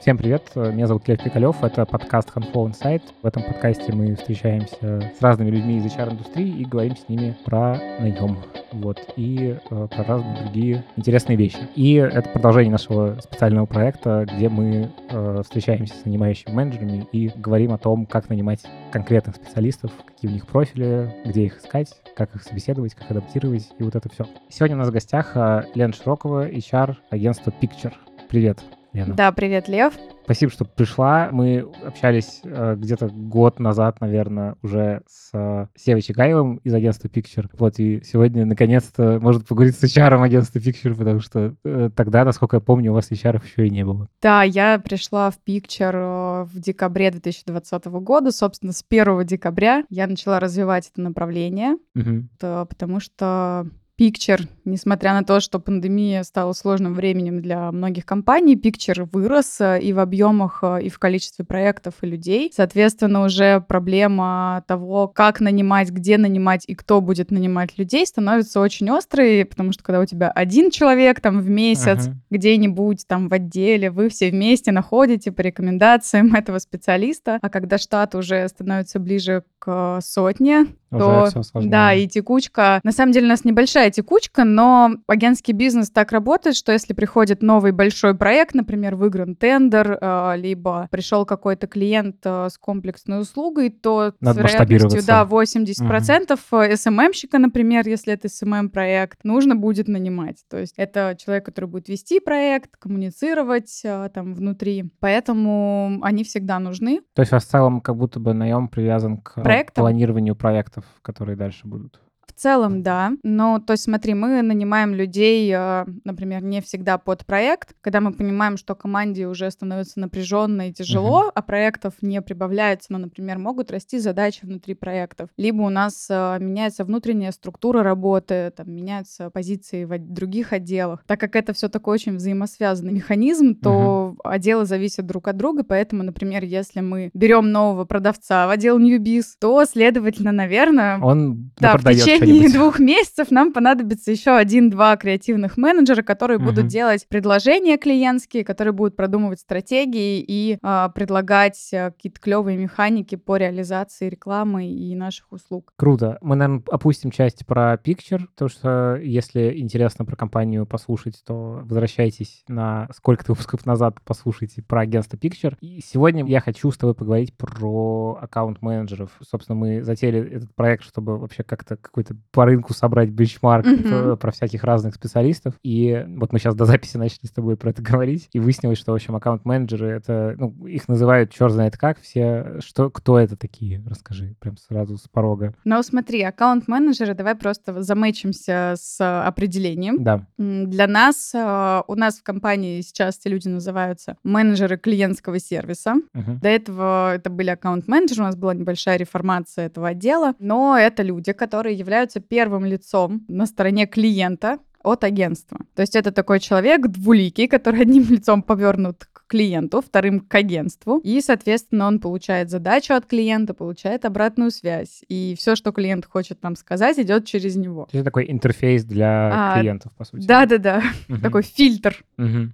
Всем привет, меня зовут Лев Пикалев, это подкаст Handflow Insight. В этом подкасте мы встречаемся с разными людьми из HR-индустрии и говорим с ними про наем, вот, и э, про разные другие интересные вещи. И это продолжение нашего специального проекта, где мы э, встречаемся с нанимающими менеджерами и говорим о том, как нанимать конкретных специалистов, какие у них профили, где их искать, как их собеседовать, как адаптировать и вот это все. Сегодня у нас в гостях э, Лена Широкова, HR агентства Picture. Привет. Лена. Да, привет, Лев. Спасибо, что пришла. Мы общались э, где-то год назад, наверное, уже с э, Севой Чигаевым из агентства Picture. Вот, и сегодня, наконец-то, может поговорить с HR агентства Picture, потому что э, тогда, насколько я помню, у вас HR еще и не было. Да, я пришла в Picture э, в декабре 2020 года. Собственно, с 1 декабря я начала развивать это направление, Мгм. то- потому что Picture, несмотря на то, что пандемия стала сложным временем для многих компаний, Picture вырос э, и в объемах, э, и в количестве проектов и людей. Соответственно, уже проблема того, как нанимать, где нанимать и кто будет нанимать людей, становится очень острой, потому что когда у тебя один человек там в месяц Ага. где-нибудь там в отделе, вы все вместе находите по рекомендациям этого специалиста, а когда штат уже становится ближе к сотне, Уже то сложнее. да, и текучка. На самом деле у нас небольшая текучка, но агентский бизнес так работает, что если приходит новый большой проект, например, выигран тендер, э, либо пришел какой-то клиент э, с комплексной услугой, то Надо с вероятностью, да, 80% э, СММщика, например, если это СММ-проект, нужно будет нанимать. То есть это человек, который будет вести проект, коммуницировать э, там внутри. Поэтому они всегда нужны. То есть у вас в целом как будто бы наем привязан к Проектам? планированию проектов, которые дальше будут. В целом, да. Но, то есть, смотри, мы нанимаем людей, э, например, не всегда под проект, когда мы понимаем, что команде уже становится напряженно и тяжело, а проектов не прибавляется, но, например, могут расти задачи внутри проектов. Либо у нас э, меняется внутренняя структура работы, там, меняются позиции в других отделах. Так как это все такой очень взаимосвязанный механизм, то отделы зависят друг от друга, поэтому, например, если мы берем нового продавца в отдел Newbiz, то, следовательно, наверное, Он да, в напродает течение двух месяцев нам понадобится еще один-два креативных менеджера, которые будут Мгм. делать предложения клиентские, которые будут продумывать стратегии и а, предлагать а, какие-то клевые механики по реализации рекламы и наших услуг. Круто. Мы, наверное, опустим часть про Picture, потому что если интересно про компанию послушать, то возвращайтесь на сколько-то выпусков назад, послушайте про агентство Picture. И сегодня я хочу с тобой поговорить про аккаунт-менеджеров. Собственно, мы затеяли этот проект, чтобы вообще как-то какой-то по рынку собрать бенчмарк э, про всяких разных специалистов. И вот мы сейчас до записи начали с тобой про это говорить, и выяснилось, что, в общем, аккаунт-менеджеры — это, ну, их называют черт знает как все. Что, кто это такие? Расскажи прям сразу с порога. Но смотри, аккаунт-менеджеры, давай просто замечимся с определением. Да. Для нас, а, у нас в компании сейчас эти люди называются менеджеры клиентского сервиса. Мгм. До этого это были аккаунт-менеджеры, у нас была небольшая реформация этого отдела, но это люди, которые являются первым лицом на стороне клиента от агентства. То есть это такой человек двуликий, который одним лицом повернут к клиенту, вторым к агентству, и, соответственно, он получает задачу от клиента, получает обратную связь, и все, что клиент хочет нам сказать, идет через него. Это такой интерфейс для А, клиентов, по сути. Да-да-да, такой фильтр.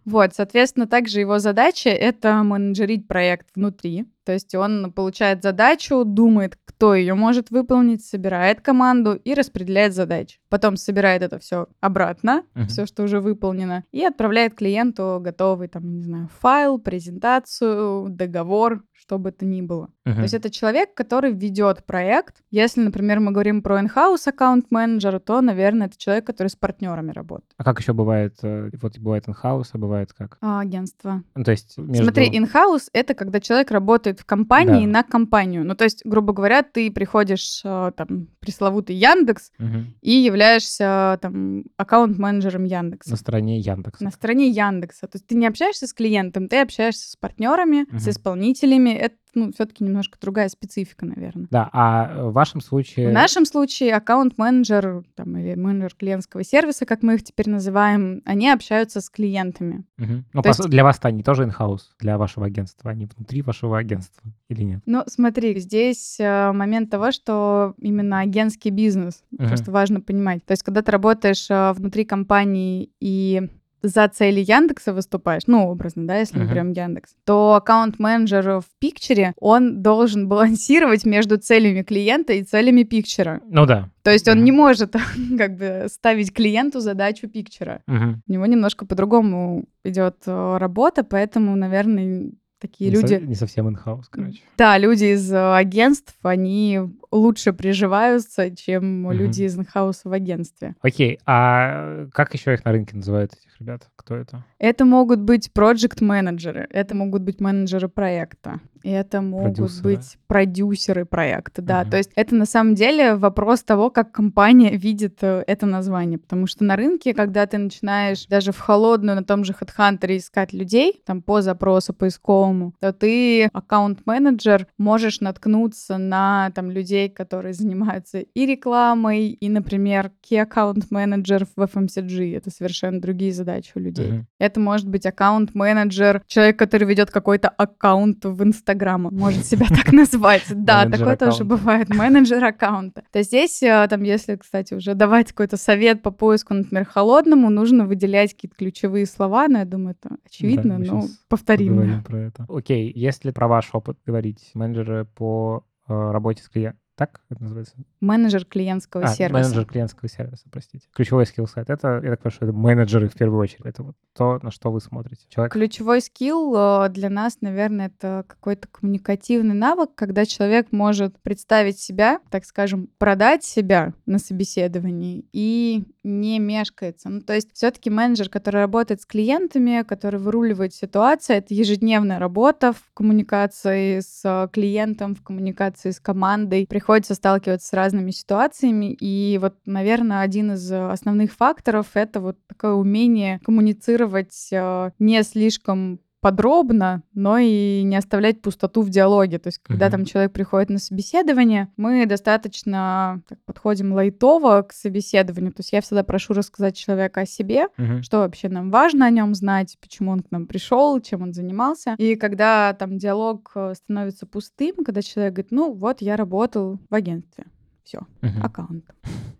Вот, соответственно, также его задача — это менеджерить проект внутри. То есть он получает задачу, думает, кто ее может выполнить, собирает команду и распределяет задачи. Потом собирает это все обратно, Мгм. все, что уже выполнено, и отправляет клиенту готовый, там, не знаю, файл, презентацию, договор, что бы то ни было. Мгм. То есть это человек, который ведет проект. Если, например, мы говорим про in-house аккаунт-менеджера, то, наверное, это человек, который с партнерами работает. А как еще бывает? э, Вот бывает инхаус, а бывает как? А, агентство. Ну, то есть между... Смотри, in-house — это когда человек работает в компании Да. на компанию. Ну, то есть, грубо говоря, ты приходишь, э, там, пресловутый Яндекс Мгм. и являешься, там, аккаунт-менеджером Яндекса. На стороне Яндекса. На стороне Яндекса. То есть ты не общаешься с клиентом, ты общаешься с партнерами, с Мгм. Исполнителями. Это, ну, все-таки немножко другая специфика, наверное. Да, а э, в вашем случае... В нашем случае аккаунт-менеджер там, или менеджер клиентского сервиса, как мы их теперь называем, они общаются с клиентами. Мгм. Ну, по есть- для вас-то они тоже инхаус, для вашего агентства, они внутри вашего агентства или нет? Ну, смотри, здесь э, момент того, что именно агентский бизнес, Мгм. просто важно понимать. То есть, когда ты работаешь э, внутри компании и за цели Яндекса выступаешь, ну, образно, да, если мы Мгм. берем Яндекс, то аккаунт-менеджер в пикчере, он должен балансировать между целями клиента и целями пикчера. Ну да. То есть он Мгм. не может как бы ставить клиенту задачу пикчера. Мгм. У него немножко по-другому идет э, работа, поэтому, наверное, такие Не со- люди... Не совсем инхаус, короче. Да, люди из э, агентств, они лучше приживаются, чем Мгм. люди из инхауса в агентстве. Окей, а как еще их на рынке называют, этих ребят? Кто это? Это могут быть проект-менеджеры, это могут быть менеджеры проекта, это могут Продюсеры. быть продюсеры проекта, да. Мгм. То есть это на самом деле вопрос того, как компания видит э, это название, потому что на рынке, когда ты начинаешь даже в холодную на том же HeadHunter искать людей, там по запросу поисковому, то ты аккаунт-менеджер можешь наткнуться на там людей, которые занимаются и рекламой, и, например, key аккаунт-менеджер в FMCG. Это совершенно другие задачи у людей. Мгм. Это может быть аккаунт-менеджер, человек, который ведет какой-то аккаунт в Инстаграм, он может себя так назвать. Да, такое тоже бывает, менеджер аккаунта. То здесь, э, там, если, кстати, уже давать какой-то совет по поиску, например, холодному, нужно выделять какие-то ключевые слова, но я думаю, это очевидно, но повторим. Это. Окей, если про ваш опыт говорить, менеджеры по э, работе с клиентом, так это называется? Менеджер клиентского А, сервиса. менеджер клиентского сервиса, простите. Ключевой скилл-сет. Это, я так понимаю, что это менеджеры в первую очередь. Это вот то, на что вы смотрите. Человек Ключевой скилл э, для нас, наверное, это какой-то коммуникативный навык, когда человек может представить себя, так скажем, продать себя на собеседовании и не мешкается. Ну, то есть все-таки менеджер, который работает с клиентами, который выруливает ситуацию, это ежедневная работа в коммуникации с э, клиентом, в коммуникации с командой. Приходится сталкиваться с разными ситуациями. И вот, наверное, один из э, основных факторов — это вот такое умение коммуницировать э, не слишком подробно, но и не оставлять пустоту в диалоге. То есть, когда Мгм. там человек приходит на собеседование, мы достаточно так, подходим лайтово к собеседованию. То есть я всегда прошу рассказать человеку о себе, Мгм. что вообще нам важно о нем знать, почему он к нам пришел, чем он занимался. И когда там диалог э, становится пустым, когда человек говорит, ну вот я работал в агентстве, все, Мгм. аккаунт.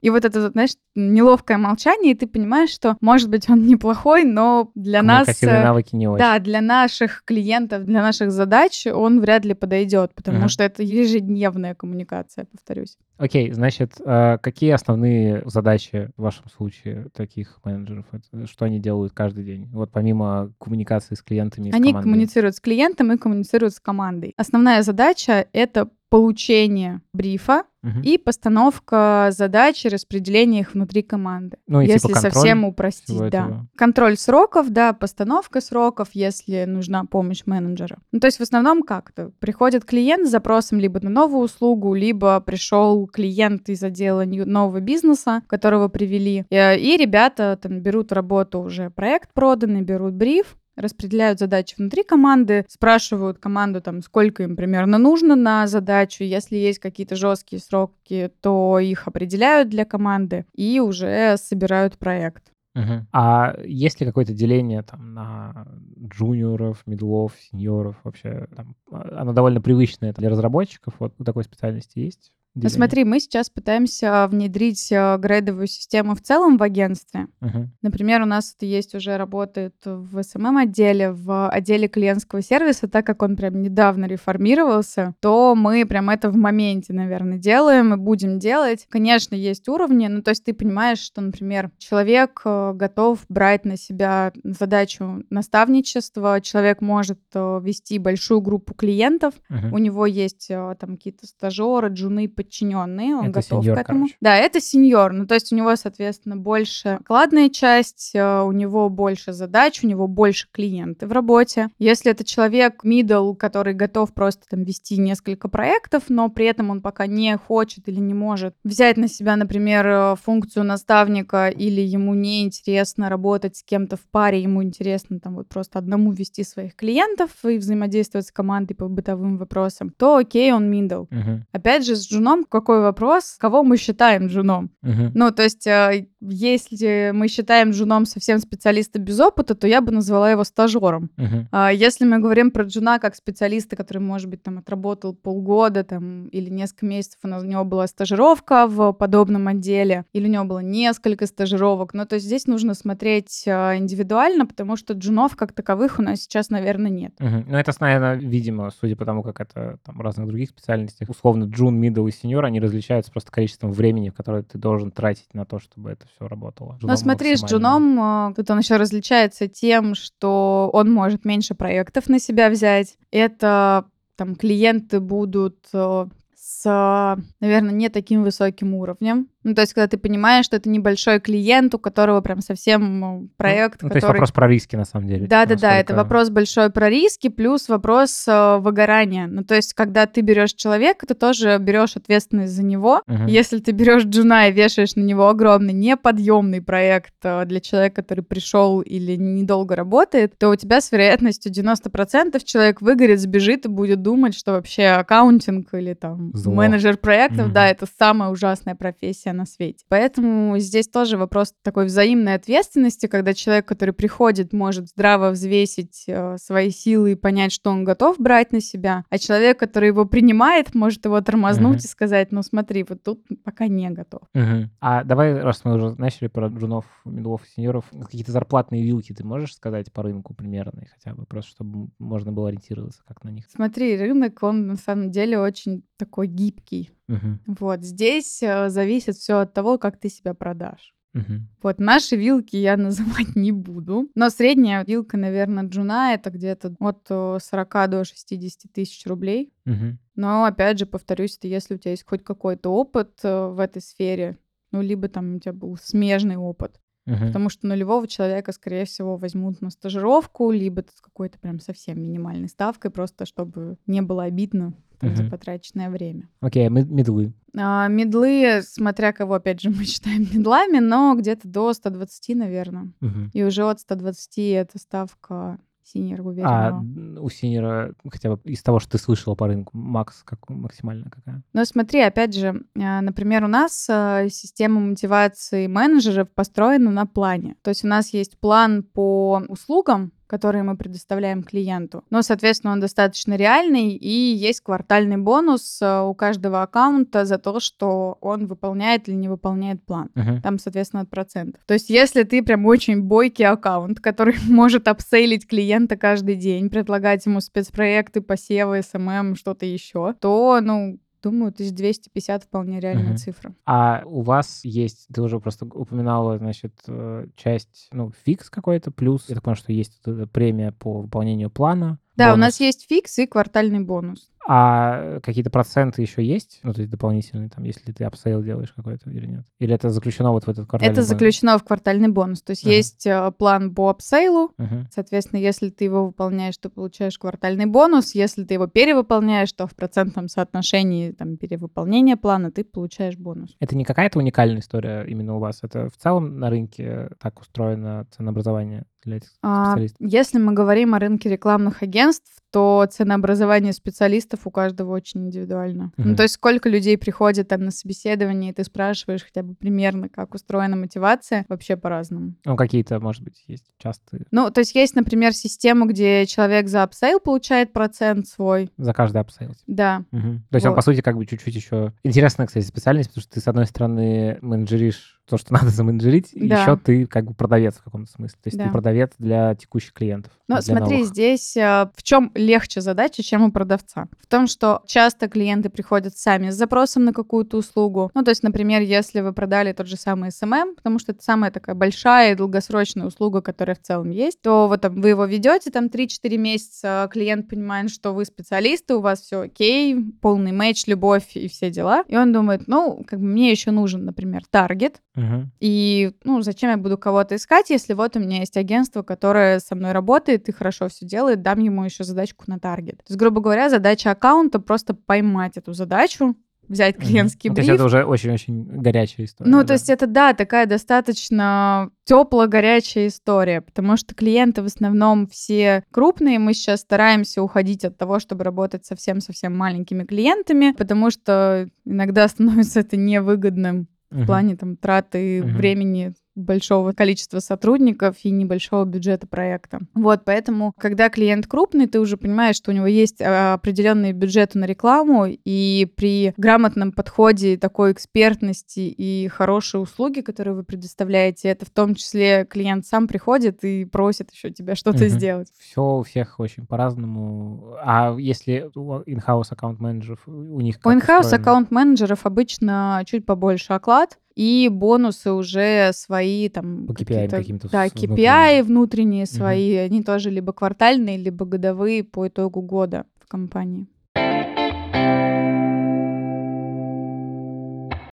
И вот это, знаешь, неловкое молчание, и ты понимаешь, что, может быть, он неплохой, но для нас... Э, навыки не очень. Да, для наших клиентов, для наших задач он вряд ли подойдет, потому Ага. что это ежедневная коммуникация, повторюсь. Окей, значит, э, какие основные задачи в вашем случае таких менеджеров? Это Что они делают каждый день? Вот помимо коммуникации с клиентами Они командой. коммуницируют с клиентом и коммуницируют с командой. Основная задача — это получение брифа Мгм. и постановка задач и распределение их внутри команды. Ну и если типа совсем упростить, да. этого. Контроль сроков, да, постановка сроков, если нужна помощь менеджера. Ну, то есть в основном как-то приходит клиент с запросом либо на новую услугу, либо пришел клиент из отдела нового бизнеса, которого привели, и, и ребята там берут работу уже проект проданный, берут бриф, распределяют задачи внутри команды, спрашивают команду, там, сколько им примерно нужно на задачу. Если есть какие-то жесткие сроки, то их определяют для команды и уже собирают проект. Мгм. А есть ли какое-то деление там на джуниоров, медлов, сеньоров вообще? Там, а, оно довольно привычное для разработчиков. Вот такой специальности есть? Ну, смотри, мы сейчас пытаемся внедрить э, грейдовую систему в целом в агентстве. Мгм. Например, у нас это есть уже, работает в SMM-отделе, в отделе клиентского сервиса, так как он прям недавно реформировался, то мы прям это в моменте, наверное, делаем и будем делать. Конечно, есть уровни, ну, то есть ты понимаешь, что, например, человек э, готов брать на себя задачу наставничества, человек может э, вести большую группу клиентов, Мгм. у него есть там какие-то стажеры, джуны, подчиненные, он Это готов сеньор, к этому. короче. Да, это сеньор. Ну, то есть у него, соответственно, больше кладная часть, э, у него больше задач, у него больше клиенты в работе. Если это человек middle, который готов просто там вести несколько проектов, но при этом он пока не хочет или не может взять на себя, например, э, функцию наставника или ему не интересно работать с кем-то в паре, ему интересно там вот просто одному вести своих клиентов и взаимодействовать с командой по бытовым вопросам, то окей, он middle. Мгм. Опять же, с джуном какой вопрос? Кого мы считаем джуном? Мгм. Ну, то есть э, если мы считаем джуном совсем специалиста без опыта, то я бы назвала его стажером. Мгм. А если мы говорим про джуна как специалиста, который, может быть, там отработал полгода там, или несколько месяцев, у него была стажировка в подобном отделе, или у него было несколько стажировок, ну, то есть здесь нужно смотреть а, индивидуально, потому что джунов как таковых у нас сейчас, наверное, нет. Мгм. Ну, это, наверное, видимо, судя по тому, как это там в разных других специальностях, условно, джун, мидл и сеньор, они различаются просто количеством времени, которое ты должен тратить на то, чтобы это все работало. Но Джуном смотри, с джуном а, тут он еще различается тем, что он может меньше проектов на себя взять. Это там клиенты будут э, с, наверное, не таким высоким уровнем. Ну, то есть, когда ты понимаешь, что это небольшой клиент, у которого прям совсем э, проект, Ну, то есть который... вопрос про риски, на самом деле. Типа, да, да, это насколько- вопрос большой про риски, плюс вопрос э, выгорания. Ну, то есть, когда ты берешь человека, ты тоже берешь ответственность за него. Мгм. Если ты берешь джуна и вешаешь на него огромный неподъемный проект э, для человека, который пришел или недолго работает, то у тебя с вероятностью 90% человек выгорит, сбежит и будет думать, что вообще аккаунтинг или там Зло. менеджер проектов, Мгм. да, это самая ужасная профессия на свете. Поэтому здесь тоже вопрос такой взаимной ответственности, когда человек, который приходит, может здраво взвесить э, свои силы и понять, что он готов брать на себя, а человек, который его принимает, может его тормознуть Мгм. и сказать, ну смотри, вот тут пока не готов. Мгм. А давай, раз мы уже начали про джунов, медлов и сеньоров, какие-то зарплатные вилки ты можешь сказать по рынку примерные хотя бы, просто чтобы можно было ориентироваться как на них? Смотри, рынок, он на самом деле очень такой гибкий. Мгм. Вот здесь э, зависит все от того, как ты себя продашь. Мгм. Вот наши вилки я называть не буду. Но средняя вилка, наверное, джуна это где-то от э, 40 до 60 тысяч рублей. Мгм. Но опять же, повторюсь, это если у тебя есть хоть какой-то опыт э, в этой сфере, ну, либо там у тебя был смежный опыт. Мгм. Потому что нулевого человека, скорее всего, возьмут на стажировку, либо с какой-то прям совсем минимальной ставкой, просто чтобы не было обидно там, за Мгм. потраченное время. Окей, мы мидлы. А, мидлы, смотря кого, опять же, мы считаем мидлами, но где-то до 120, наверное. Мгм. И уже от 120 это ставка сеньор А уверенного. м, у сеньора хотя бы из того, что ты слышала по рынку, макс как максимально какая? Но смотри, опять же, а, например, у нас а, система мотивации менеджеров построена на плане. То есть у нас есть план по услугам, которые мы предоставляем клиенту. Но, соответственно, он достаточно реальный, и есть квартальный бонус а, у каждого аккаунта за то, что он выполняет или не выполняет план. Мгм. Там, соответственно, от процентов. То есть, если ты прям очень бойкий аккаунт, который может апсейлить клиента каждый день, предлагать ему спецпроекты, посевы, SMM, что-то еще, то, ну, думаю, 1250 вполне реальная Мгм. цифра. А у вас есть, ты уже просто упоминала, значит, э, часть, ну, фикс какой-то, плюс, я так понимаю, что есть премия по выполнению плана. Да, у бонус. нас есть фикс и квартальный бонус. А какие-то проценты еще есть? Ну, то есть дополнительные, там, если ты апсейл делаешь какой-то или нет? Или это заключено вот в этот квартальный Это бонус? заключено в квартальный бонус. То есть Ага. есть э, план по апсейлу, Мгм. Соответственно, если ты его выполняешь, то получаешь квартальный бонус. Если ты его перевыполняешь, то в процентном соотношении там, перевыполнения плана ты получаешь бонус. Это не какая-то уникальная история именно у вас? Это в целом на рынке так устроено ценообразование этих А, специалистов? если мы говорим о рынке рекламных агентств, то ценообразование специалистов у каждого очень индивидуально. Мгм. Ну, то есть сколько людей приходит там на собеседование, и ты спрашиваешь хотя бы примерно, как устроена мотивация, вообще по-разному. Ну, какие-то, может быть, есть частые Ну, то есть есть, например, система, где человек за апсейл получает процент свой. за каждый апсейл. Да, Мгм. То есть он, Вот. по сути, как бы чуть-чуть еще... Интересная, кстати, специальность, потому что ты, с одной стороны, менеджеришь то, что надо заменеджерить, и Да. еще ты как бы продавец в каком-то смысле. То есть Да. ты продавец для текущих клиентов. Для смотри, новых. здесь э, в чем легче задача, чем у продавца? В том, что часто клиенты приходят сами с запросом на какую-то услугу. Ну, то есть, например, если вы продали тот же самый SMM, потому что это самая такая большая и долгосрочная услуга, которая в целом есть, то вот там вы его ведете там 3-4 месяца, клиент понимает, что вы специалисты, у вас все окей, полный матч, любовь и все дела. И он думает, ну, как бы мне еще нужен, например, таргет, Мгм. и, ну, зачем я буду кого-то искать, если вот у меня есть агентство, которое со мной работает и хорошо все делает, дам ему еще задачку на таргет. То есть, грубо говоря, задача аккаунта просто поймать эту задачу, взять клиентский Ну, То есть бриф. это уже очень-очень горячая история. Ну, да. то есть это, да, такая достаточно теплая, горячая история, потому что клиенты в основном все крупные. Мы сейчас стараемся уходить от того, чтобы работать совсем-совсем маленькими клиентами, потому что иногда становится это невыгодным в плане там траты Мгм. времени большого количества сотрудников и небольшого бюджета проекта. Вот, поэтому, когда клиент крупный, ты уже понимаешь, что у него есть а, определенные бюджеты на рекламу, и при грамотном подходе такой экспертности и хорошей услуги, которые вы предоставляете, это в том числе клиент сам приходит и просит еще тебя что-то Мгм. сделать. Все у всех очень по-разному. А если у in-house аккаунт-менеджеров, у них У in-house аккаунт-менеджеров обычно чуть побольше оклад, и бонусы уже свои там По KPI какие-то- каким-то да, KPI внутренним. внутренние свои, они тоже либо квартальные, либо годовые по итогу года в компании.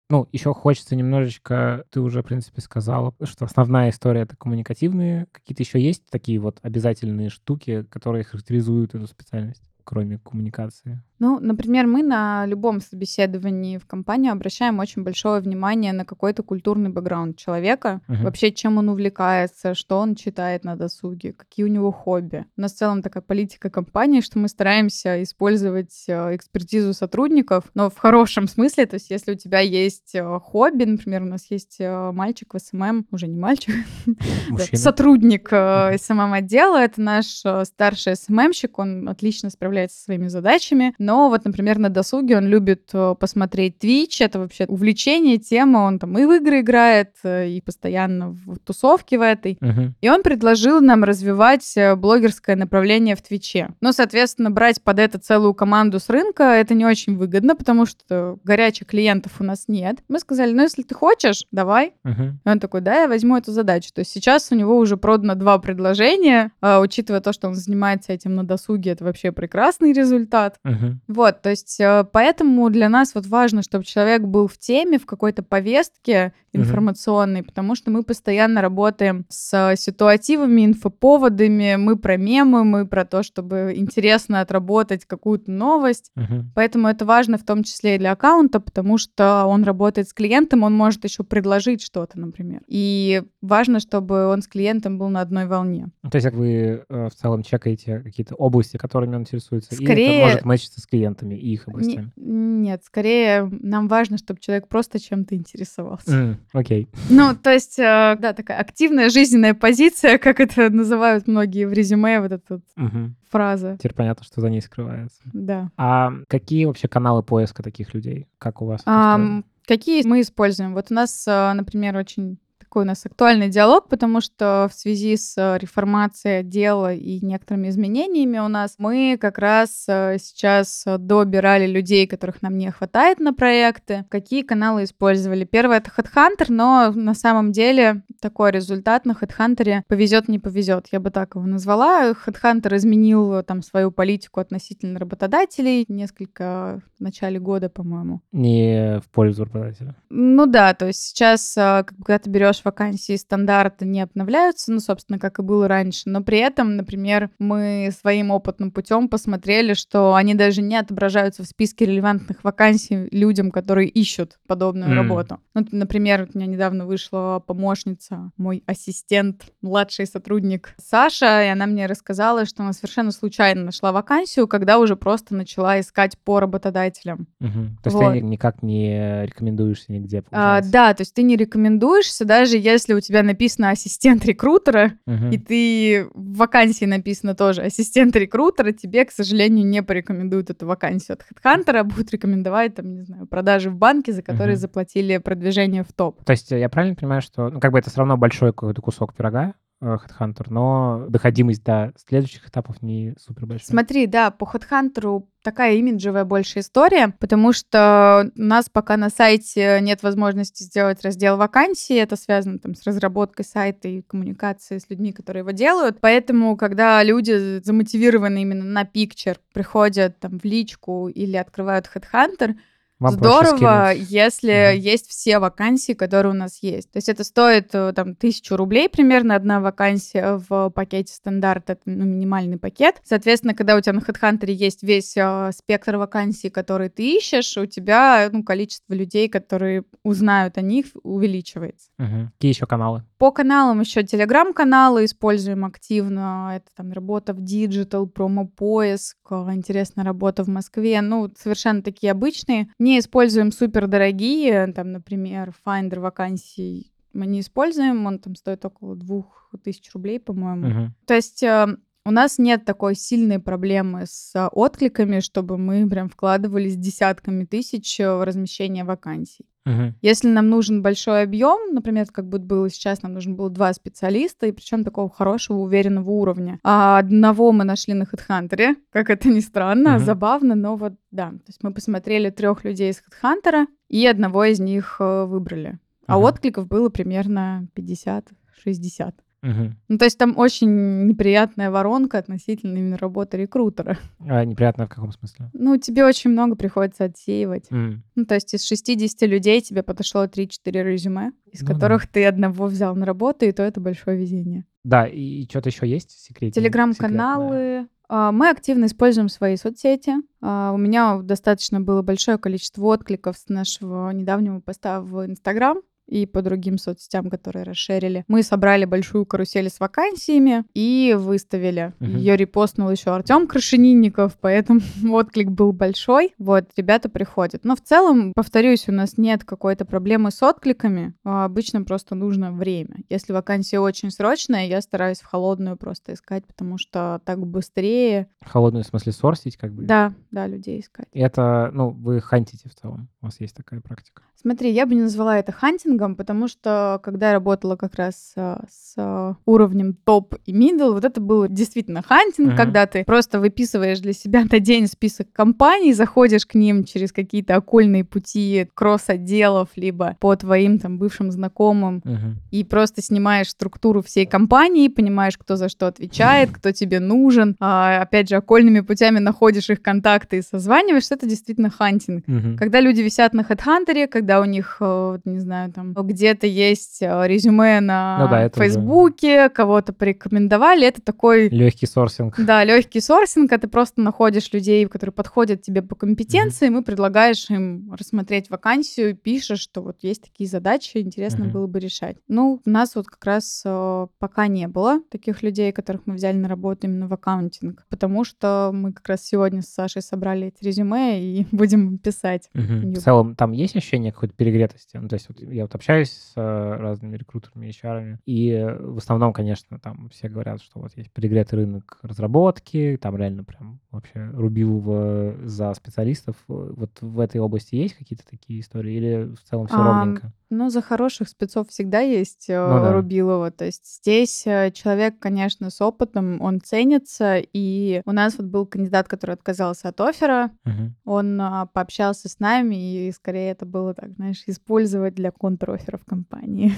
Ну, еще хочется немножечко, ты уже, в принципе, сказала, что основная история — это коммуникативные. Какие-то еще есть такие вот обязательные штуки, которые характеризуют эту специальность, кроме коммуникации? Ну, например, мы на любом собеседовании в компанию обращаем очень большое внимание на какой-то культурный бэкграунд человека, Мгм. вообще чем он увлекается, что он читает на досуге, какие у него хобби. У нас в целом такая политика компании, что мы стараемся использовать э, экспертизу сотрудников, но в хорошем смысле, то есть если у тебя есть э, хобби, например, у нас есть э, мальчик в SMM, уже не мальчик, сотрудник. СММ-отдела, это наш старший СММщик, он отлично справляется со своими задачами, но вот, например, на досуге он любит э, посмотреть Twitch, это вообще увлечение, тема, он там и в игры играет, э, и постоянно в тусовке в этой. Мгм. И он предложил нам развивать э, блогерское направление в Твиче. Ну, соответственно, брать под это целую команду с рынка это не очень выгодно, потому что горячих клиентов у нас нет. Мы сказали, ну, если ты хочешь, давай. Мгм. И он такой, да, я возьму эту задачу. То есть сейчас у него уже продано два предложения, а, учитывая то, что он занимается этим на досуге, это вообще прекрасный результат. Мгм. Вот, то есть э, поэтому для нас вот важно, чтобы человек был в теме, в какой-то повестке информационной, потому что мы постоянно работаем с ситуативами, инфоповодами, мы про мемы, мы про то, чтобы интересно отработать какую-то новость. Мгм. Поэтому это важно в том числе и для аккаунта, потому что он работает с клиентом, он может еще предложить что-то, например. И важно, чтобы он с клиентом был на одной волне. То есть как вы э, в целом чекаете какие-то области, которыми он интересуется, и Скорее- это может мэчиться с клиентами и их Не- областями? нет, скорее нам важно, чтобы человек просто чем-то интересовался. Окей. Ну, то есть, э, да, такая активная жизненная позиция, как это называют многие в резюме, вот эта вот Мгм. фраза. Теперь понятно, что за ней скрывается. Да. А какие вообще каналы поиска таких людей? Как у вас? устроено? какие мы используем? Вот у нас, э, например, очень такой у нас актуальный диалог, потому что в связи с э, реформацией отдела и некоторыми изменениями у нас мы как раз э, сейчас добирали людей, которых нам не хватает на проекты. Какие каналы использовали? Первое — это HeadHunter, но на самом деле такой результат на HeadHunter повезет, не повезет. Я бы так его назвала. HeadHunter изменил э, там свою политику относительно работодателей несколько в начале года, по-моему. Не в пользу работодателя. Ну да, то есть сейчас, когда ты берешь вакансии, стандарты не обновляются, ну, собственно, как и было раньше, но при этом, например, мы своим опытным путем посмотрели, что они даже не отображаются в списке релевантных вакансий людям, которые ищут подобную М. работу. Ну, например, у меня недавно вышла помощница, мой ассистент, младший сотрудник Саша, и она мне рассказала, что она совершенно случайно нашла вакансию, когда уже просто начала искать по работодателям. Мгм. То есть Вот. ты ни- никак не рекомендуешься нигде, А, да, то есть ты не рекомендуешься, даже если у тебя написано ассистент рекрутера, Мгм. и ты в вакансии написано тоже ассистент рекрутера, тебе, к сожалению, не порекомендуют эту вакансию от HeadHunter, а будут рекомендовать, там, не знаю, продажи в банке, за которые Мгм. заплатили продвижение в топ. То есть я правильно понимаю, что ну, как бы это все равно большой какой-то кусок пирога, Headhunter, но доходимость до следующих этапов не супер большая. Смотри, да, по HeadHunter такая имиджевая больше история, потому что у нас пока на сайте нет возможности сделать раздел вакансий, это связано там с разработкой сайта и коммуникацией с людьми, которые его делают, поэтому когда люди замотивированы именно на пикчер, приходят там в личку или открывают HeadHunter, Вам Здорово, если Мгм. есть все вакансии, которые у нас есть. То есть это стоит э, там тысячу рублей примерно одна вакансия в пакете стандарт, это ну, минимальный пакет. Соответственно, когда у тебя на HeadHunter есть весь э, спектр вакансий, которые ты ищешь, у тебя ну, количество людей, которые узнают о них, увеличивается. Мгм. Какие еще каналы? По каналам еще телеграм-каналы используем активно. Это там работа в digital, промо-поиск, интересная работа в Москве. Ну, совершенно такие обычные. Не используем супер дорогие, там, например, Finder вакансий мы не используем, он там стоит около двух тысяч рублей, по-моему. Мгм. То есть э, у нас нет такой сильной проблемы с э, откликами, чтобы мы прям вкладывались десятками тысяч э, в размещение вакансий. Мгм. Если нам нужен большой объем, например, как бы было сейчас, нам нужно было два специалиста, и причем такого хорошего, уверенного уровня. А одного мы нашли на HeadHunter, как это ни странно, Мгм. забавно, но вот да. То есть мы посмотрели трех людей из HeadHunter, и одного из них э, выбрали. А откликов было примерно 50-60. Мгм. Ну, то есть там очень неприятная воронка относительно именно работы рекрутера. А неприятно в каком смысле? Ну, тебе очень много приходится отсеивать. М. Ну, то есть из 60 людей тебе подошло 3-4 резюме, из Ну да. которых ты одного взял на работу, и то это большое везение. Да, и, что-то еще есть секретное? секретное? Телеграм-каналы. А, Мы активно используем свои соцсети. А, У меня достаточно было большое количество откликов с нашего недавнего поста в Инстаграм и по другим соцсетям, которые расширили. Мы собрали большую карусель с вакансиями и выставили. Мгм. Ее репостнул еще Артем Крашенинников, поэтому отклик был большой. Вот, ребята приходят. Но в целом, повторюсь, у нас нет какой-то проблемы с откликами. А Обычно просто нужно время. Если вакансия очень срочная, я стараюсь в холодную просто искать, потому что так быстрее. Холодную в смысле сорсить, как бы? Да, да, людей искать. Это, ну, вы хантите в целом. У вас есть такая практика. Смотри, я бы не назвала это хантингом, потому что когда я работала как раз а, с а, уровнем топ и middle, вот это было действительно хантинг, Мгм. когда ты просто выписываешь для себя на день список компаний, заходишь к ним через какие-то окольные пути кросс-отделов, либо по твоим там бывшим знакомым, Мгм. и просто снимаешь структуру всей компании, понимаешь, кто за что отвечает, кто тебе нужен. А, опять же, окольными путями находишь их контакты и созваниваешься. Это действительно хантинг. Мгм. Когда люди висят на HeadHunter, когда у них, вот, не знаю, там где-то есть э, резюме на Ну да, это уже- Фейсбуке, кого-то порекомендовали, это такой Легкий сорсинг. да, легкий сорсинг, а ты просто находишь людей, которые подходят тебе по компетенциям, и предлагаешь им рассмотреть вакансию, пишешь, что вот есть такие задачи, интересно Мгм. было бы решать. Ну, у нас вот как раз э, пока не было таких людей, которых мы взяли на работу именно в аккаунтинг, потому что мы как раз сегодня с Сашей собрали эти резюме и будем писать. Не- В целом, там есть ощущение какой-то перегретости? Ну, то есть вот я вот общаюсь с э, разными рекрутерами, HR, и э, в основном, конечно, там все говорят, что вот есть перегретый рынок разработки, там реально прям вообще рубил в- за специалистов. Вот в этой области есть какие-то такие истории или в целом все А, ровненько? Ну, за хороших спецов всегда есть э, Ну да. Рубилова. То есть здесь человек, конечно, с опытом, он ценится. И у нас вот был кандидат, который отказался от оффера. Мгм. Он а, пообщался с нами, и скорее это было так, знаешь, использовать для контроффера в компании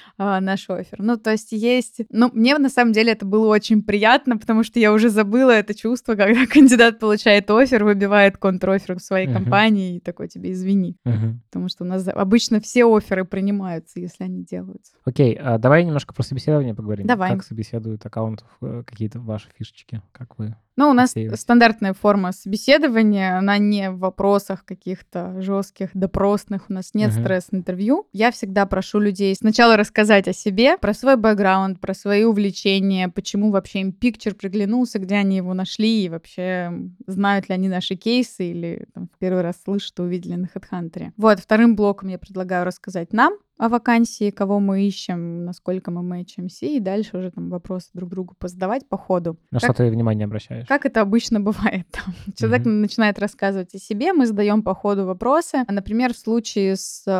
а, наш оффер. Ну, то есть есть... Ну, мне на самом деле это было очень приятно, потому что я уже забыла это чувство, когда кандидат получает оффер, выбивает контроффер в своей компании и такой тебе извини. Потому что у нас обычно все оферы принимаются, если они делаются. Окей, а давай немножко про собеседование поговорим. Давай. Как собеседуют аккаунтов, э, какие-то ваши фишечки, как вы Ну, у нас Отсеивать. стандартная форма собеседования, она не в вопросах каких-то жестких, допросных, у нас нет Мгм. стресс-интервью. Я всегда прошу людей сначала рассказать о себе, про свой бэкграунд, про свои увлечения, почему вообще им пикчер приглянулся, где они его нашли, и вообще знают ли они наши кейсы или там, в первый раз слышат увидели на HeadHunter. Вот, вторым блоком я предлагаю рассказать нам о вакансии, кого мы ищем, насколько мы мэчимся, и дальше уже там вопросы друг другу позадавать по ходу. на Как- что ты внимание обращаешь? как это обычно бывает? Там Человек Мгм. начинает рассказывать о себе, мы задаем по ходу вопросы. А, Например, в случае с э,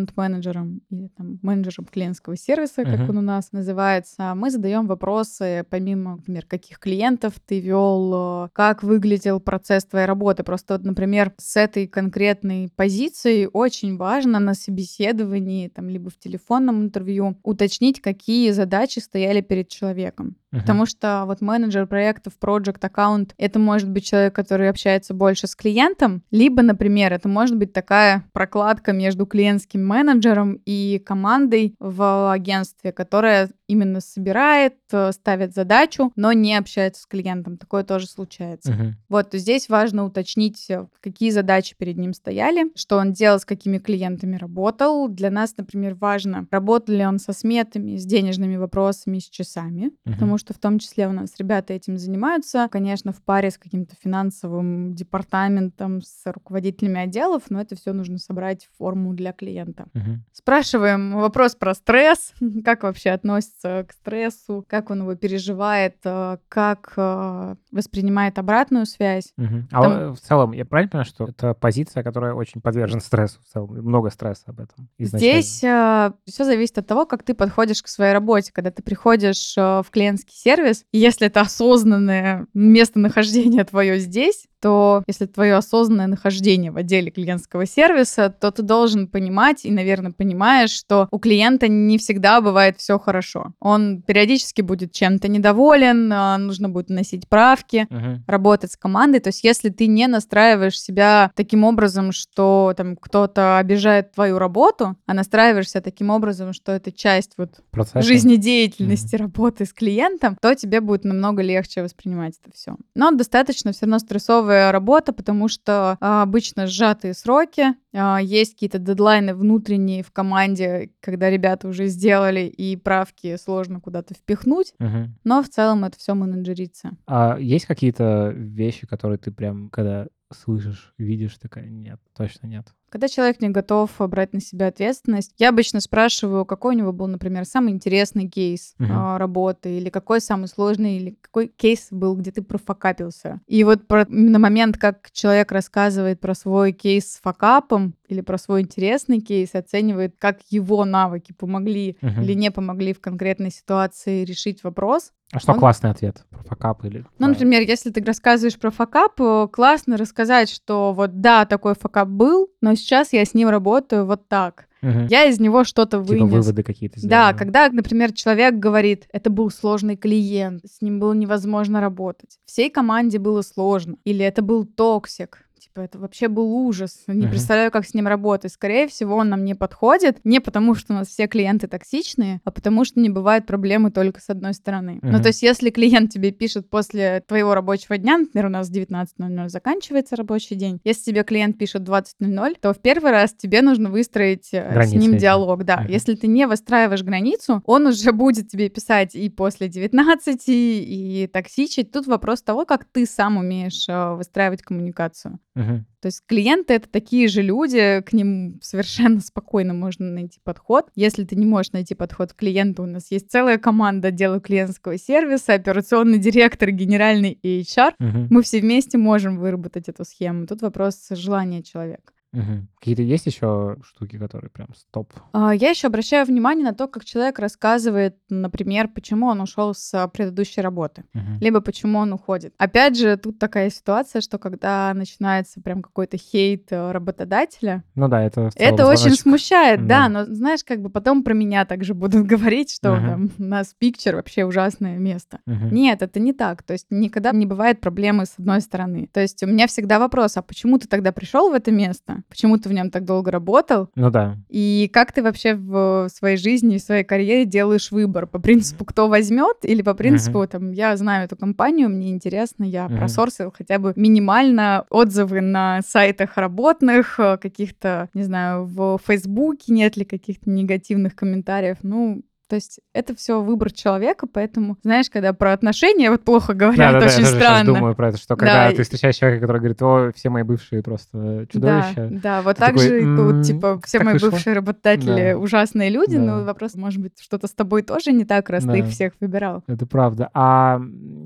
аккаунт-менеджером или там, менеджером клиентского сервиса, как Мгм. он у нас называется, мы задаем вопросы, помимо, например, каких клиентов ты вел, э, как выглядел процесс твоей работы. Просто, вот, например, с этой конкретной позицией очень важно на собеседовании, там, либо в телефонном интервью уточнить, какие задачи стояли перед человеком. Мгм. Потому что вот менеджер проектов, project аккаунт, это может быть человек, который общается больше с клиентом, либо, например, это может быть такая прокладка между клиентским менеджером и командой в агентстве, которая именно собирает, э, ставит задачу, но не общается с клиентом. Такое тоже случается. Мгм. Вот здесь важно уточнить, э, какие задачи перед ним стояли, что он делал, с какими клиентами работал. Для нас, например, важно, работал ли он со сметами, с денежными вопросами, с часами, Мгм. потому что в том числе у нас ребята этим занимаются, конечно, в паре с каким-то финансовым департаментом, с руководителями отделов, но это все нужно собрать в форму для клиента. Угу. Спрашиваем вопрос про стресс, как вообще относится к стрессу, как он его переживает, э, как э, воспринимает обратную связь. Угу. А Там... в целом, я правильно понимаю, что это позиция, которая очень подвержена стрессу в целом, много стресса об этом? Изначально. Здесь э, все зависит от того, как ты подходишь к своей работе. Когда ты приходишь э, в клиентский сервис, и если это осознанное местонахождение твое здесь, то если твое осознанное нахождение в отделе клиентского сервиса, то ты должен понимать и, наверное, понимаешь, что у клиента не всегда бывает все хорошо. Он периодически будет чем-то недоволен, а, нужно будет носить правки, uh-huh. работать с командой. То есть если ты не настраиваешь себя таким образом, что там кто-то обижает твою работу, а настраиваешься таким образом, что это часть вот Процесса. жизнедеятельности uh-huh. работы с клиентом, то тебе будет намного легче воспринимать это все. Но достаточно все равно стрессово тяжелая работа, потому что а, обычно сжатые сроки, а, есть какие-то дедлайны внутренние в команде, когда ребята уже сделали, и правки сложно куда-то впихнуть. Угу. Но в целом это все менеджерится. А есть какие-то вещи, которые ты прям, когда слышишь, видишь, такая, нет, точно нет. Когда человек не готов брать на себя ответственность, я обычно спрашиваю, какой у него был, например, самый интересный кейс uh-huh. работы, или какой самый сложный, или какой кейс был, где ты профокапился. И вот про, именно момент, как человек рассказывает про свой кейс с факапом, или про свой интересный кейс, оценивает, как его навыки помогли uh-huh. или не помогли в конкретной ситуации решить вопрос. А что он... классный ответ про факап или? Ну, например, если ты рассказываешь про факап, э, классно рассказать, что вот да, такой факап был, но сейчас я с ним работаю вот так. Угу. Я из него что-то типа вынес. выводы какие-то сделал. Да, когда, например, человек говорит, это был сложный клиент, с ним было невозможно работать. Всей команде было сложно. Или это был токсик типа, это вообще был ужас. Не uh-huh. представляю, как с ним работать. Скорее всего, он нам не подходит. Не потому, что у нас все клиенты токсичные, а потому, что не бывает проблемы только с одной стороны. Uh-huh. Ну, то есть, если клиент тебе пишет после твоего рабочего дня, например, у нас 19.00 заканчивается рабочий день, если тебе клиент пишет 20.00, то в первый раз тебе нужно выстроить э, Границы с ним диалог. Да, uh-huh. если ты не выстраиваешь границу, он уже будет тебе писать и после 19, и токсичить. Тут вопрос того, как ты сам умеешь э, выстраивать коммуникацию. Угу. То есть клиенты это такие же люди, к ним совершенно спокойно можно найти подход. Если ты не можешь найти подход к клиенту, у нас есть целая команда отдела клиентского сервиса, операционный директор, генеральный и HR. Угу. Мы все вместе можем выработать эту схему. Тут вопрос желания человека. Угу. Какие-то есть еще штуки, которые прям стоп? А, я еще обращаю внимание на то, как человек рассказывает, например, почему он ушел с предыдущей работы, угу. либо почему он уходит. Опять же, тут такая ситуация, что когда начинается прям какой-то хейт э, работодателя, ну да, это это очень смущает, да. да, но знаешь, как бы потом про меня также будут говорить, что угу. там у нас пикчер вообще ужасное место. Угу. Нет, это не так. То есть никогда не бывает проблемы с одной стороны. То есть у меня всегда вопрос, а почему ты тогда пришел в это место? Почему ты в нем так долго работал? Ну да. И как ты вообще в своей жизни и своей карьере делаешь выбор? По принципу, кто возьмет, или по принципу, uh-huh. там, я знаю эту компанию, мне интересно, я uh-huh. просорсил хотя бы минимально отзывы на сайтах работных, э, каких-то, не знаю, в Фейсбуке нет ли каких-то негативных комментариев. Ну, то есть это все выбор человека, поэтому, знаешь, когда про отношения вот плохо говорят, да, да, очень да, я странно. Я думаю про это, что когда да. ты встречаешь человека, который говорит, о, все мои бывшие просто чудовища. Да, да вот так же м-м, типа, все мои вышло? бывшие работодатели да. ужасные люди, да. но вопрос, может быть, что-то с тобой тоже не так, раз да. ты их всех выбирал. Это правда. А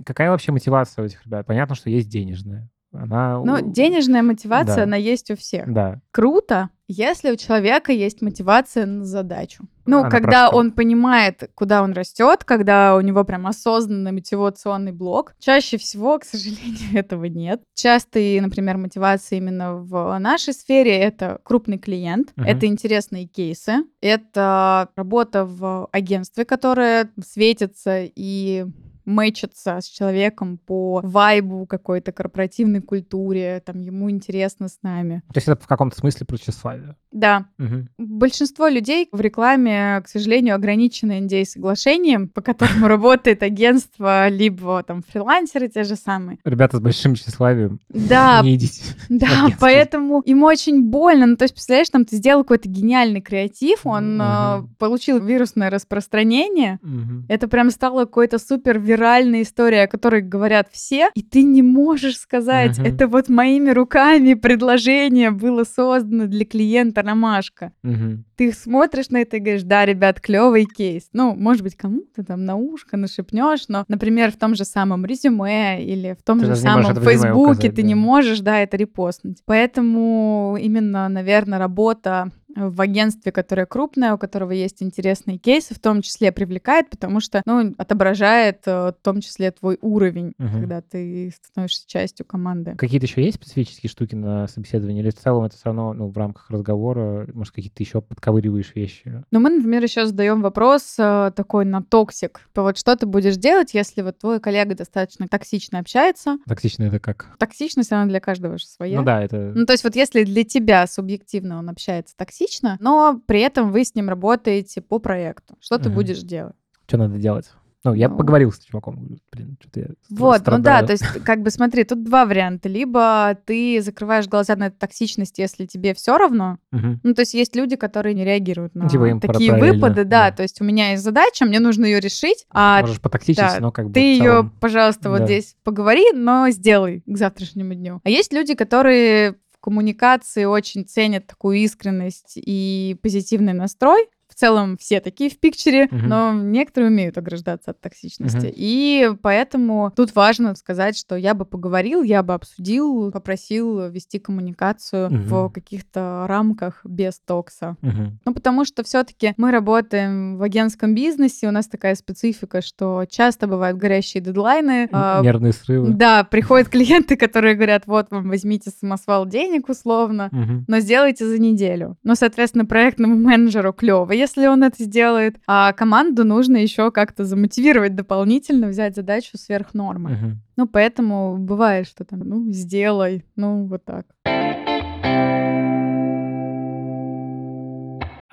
какая вообще мотивация у этих ребят? Понятно, что есть денежная. Она... Ну, денежная мотивация, да. она есть у всех. Да. Круто, если у человека есть мотивация на задачу. Ну, Она когда он понимает, куда он растет, когда у него прям осознанный мотивационный блок, чаще всего, к сожалению, этого нет. Частые, например, мотивации именно в нашей сфере это крупный клиент, uh-huh. это интересные кейсы, это работа в агентстве, которое светится и мэчится с человеком по вайбу какой-то корпоративной культуре, там ему интересно с нами. То есть это в каком-то смысле про тщеславие? Да. Угу. Большинство людей в рекламе, к сожалению, ограничены NDA соглашением, по которому работает агентство, либо там фрилансеры те же самые. Ребята с большим тщеславием. Да. Не идите. Да, поэтому им очень больно. Ну, то есть, представляешь, там ты сделал какой-то гениальный креатив, он угу. получил вирусное распространение. Угу. Это прям стало какой-то супер виральная история, о которой говорят все, и ты не можешь сказать, Мгм. это вот моими руками предложение было создано для клиента Ромашка. Мгм. Ты смотришь на это и говоришь, да, ребят, клевый кейс. Ну, может быть, кому-то там на ушко нашепнешь, но, например, в том же самом резюме или в том Ты же самом Фейсбуке указать, ты да. не можешь, да, это репостнуть. Поэтому именно, наверное, работа в агентстве, которое крупное, у которого есть интересные кейсы, в том числе привлекает, потому что, ну, отображает э, в том числе твой уровень, Мгм. когда ты становишься частью команды. Какие-то еще есть специфические штуки на собеседовании? Или в целом это все равно ну, в рамках разговора, может, какие-то еще подковыриваешь вещи? Но мы, например, еще задаем вопрос э, такой на токсик. То вот что ты будешь делать, если вот твой коллега достаточно токсично общается? Токсично это как? Токсичность, она для каждого же своя. Ну да, это... Ну, то есть вот если для тебя субъективно он общается токсично, но при этом вы с ним работаете по проекту, что ты будешь делать? Что надо делать? Ну, я Ну. поговорил с чуваком, блин, что-то я Вот, ну да, страдаю. то есть как бы смотри, тут два варианта. Либо ты закрываешь глаза на эту токсичность, если тебе все равно. Мгм. Ну, то есть есть люди, которые не реагируют на Типа такие выпады, да, да. то есть у меня есть задача, мне нужно ее решить, а Можешь потоксичить, да, но как бы ты в ее, целом- пожалуйста, вот да. здесь поговори, но сделай к завтрашнему дню. А есть люди, которые коммуникации очень ценят такую искренность и позитивный настрой. В целом все такие в пикчере, Мгм. но некоторые умеют ограждаться от токсичности. Мгм. И поэтому тут важно сказать, что я бы поговорил, я бы обсудил, попросил вести коммуникацию в Мгм. каких-то рамках без токса. Мгм. Ну, потому что все-таки мы работаем в агентском бизнесе, у нас такая специфика, что часто бывают горящие дедлайны. а, Нервные срывы. Да, приходят клиенты, которые говорят, вот вам возьмите самосвал денег условно, Мгм. но сделайте за неделю. Но, соответственно, проектному менеджеру клево, если он это сделает, а команду нужно еще как-то замотивировать дополнительно, взять задачу сверх нормы. Мгм. Ну, поэтому бывает, что там, ну, сделай, ну, вот так.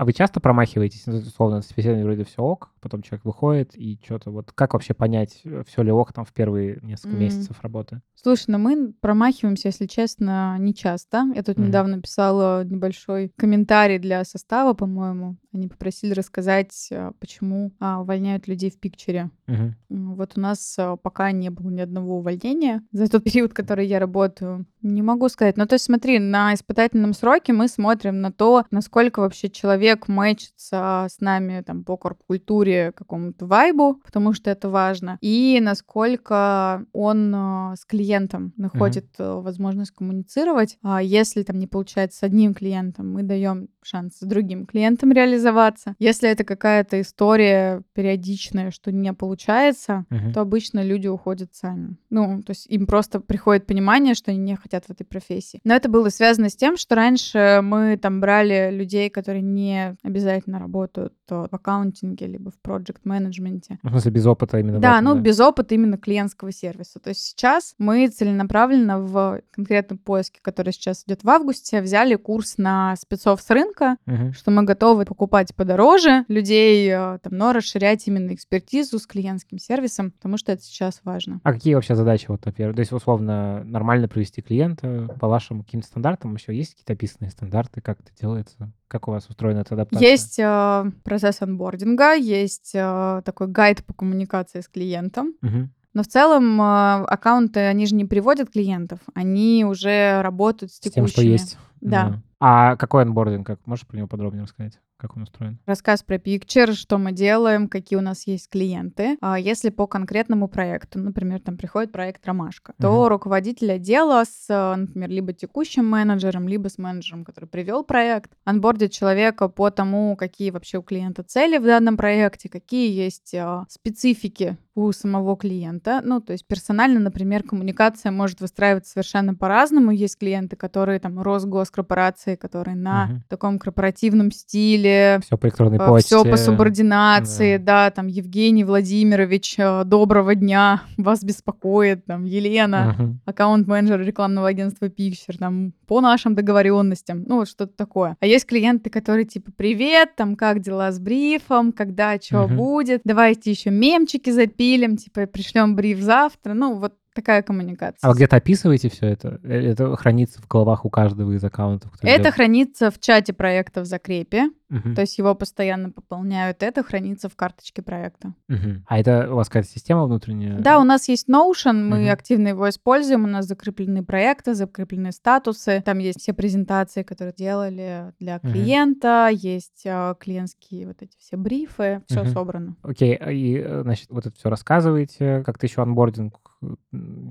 А вы часто промахиваетесь? Ну, условно, на собеседовании вроде все ок, потом человек выходит, и что-то вот... Как вообще понять, все ли ок там в первые несколько М. месяцев работы? Слушай, ну мы промахиваемся, если честно, не часто. Я тут Мгм. недавно писала небольшой комментарий для состава, по-моему. Они попросили рассказать, а, почему а, увольняют людей в пикчере. М, Вот у нас а, пока не было ни одного увольнения за тот период, который я работаю. Не могу сказать. Ну, то есть смотри, на испытательном сроке мы смотрим на то, насколько вообще человек мэчится с нами там по корп-культуре, какому-то вайбу, потому что это важно, и насколько он а, с клиентом находит э, возможность коммуницировать. А если там не получается с одним клиентом, мы даем шанс с другим клиентом реализоваться. Если это какая-то история периодичная, что не получается, Мгм. то обычно люди уходят сами. Ну, то есть им просто приходит понимание, что они не хотят в этой профессии. Но это было связано с тем, что раньше мы там брали людей, которые не обязательно работают э, в аккаунтинге, либо в проект-менеджменте. В смысле, без опыта именно Да, этом, ну без опыта именно клиентского сервиса. То есть сейчас мы целенаправленно в конкретном поиске, который сейчас идет в августе, взяли курс на спецов с рынка, Мгм. что мы готовы покупать подороже людей, э, там, но расширять именно экспертизу с клиентским сервисом, потому что это сейчас важно. А какие вообще задачи, вот, например, то есть, условно, нормально провести клиента по вашим каким-то стандартам? Еще есть какие-то описанные стандарты, как это делается? Как у вас устроена эта адаптация? Есть э, процесс анбординга, есть э, такой гайд по коммуникации с клиентом. Мгм. Но в целом э, аккаунты, они же не приводят клиентов, они уже работают с С текущими. тем, что есть. Да. А какой анбординг? Можешь про него подробнее рассказать? Как он устроен? Рассказ про Picture, что мы делаем, какие у нас есть клиенты. А если по конкретному проекту, например, там приходит проект «Ромашка», то Мгм. руководитель отдела с, э, например, либо текущим менеджером, либо с менеджером, который привел проект, анбордит человека по тому, какие вообще у клиента цели в данном проекте, какие есть э, специфики у самого клиента. Ну, то есть персонально, например, коммуникация может выстраиваться совершенно по-разному. Есть клиенты, которые там Росгоскорпорации, которые на Мгм. таком корпоративном стиле, Все по электронной почте. все по субординации, да. там Евгений Владимирович, э, доброго дня, вас беспокоит, там Елена, Мгм. аккаунт-менеджер рекламного агентства Picture, там по нашим договоренностям, ну вот что-то такое. А есть клиенты, которые типа привет, там как дела с брифом, когда что Мгм. будет, давайте еще мемчики запилим, типа пришлем бриф завтра, ну вот такая коммуникация. А вы где-то описываете все это? Э, Это хранится в головах у каждого из аккаунтов? Это ведёт? хранится в чате проекта в закрепе. Мгм. То есть его постоянно пополняют. Это хранится в карточке проекта. Мгм. А это у вас какая-то система внутренняя? Да, у нас есть Notion, мы Мгм. активно его используем, у нас закреплены проекты, закреплены статусы, там есть все презентации, которые делали для клиента, есть а, клиентские вот эти все брифы, все Мгм. собрано. Окей, а и, э, значит, вот это все рассказываете, как-то еще анбординг,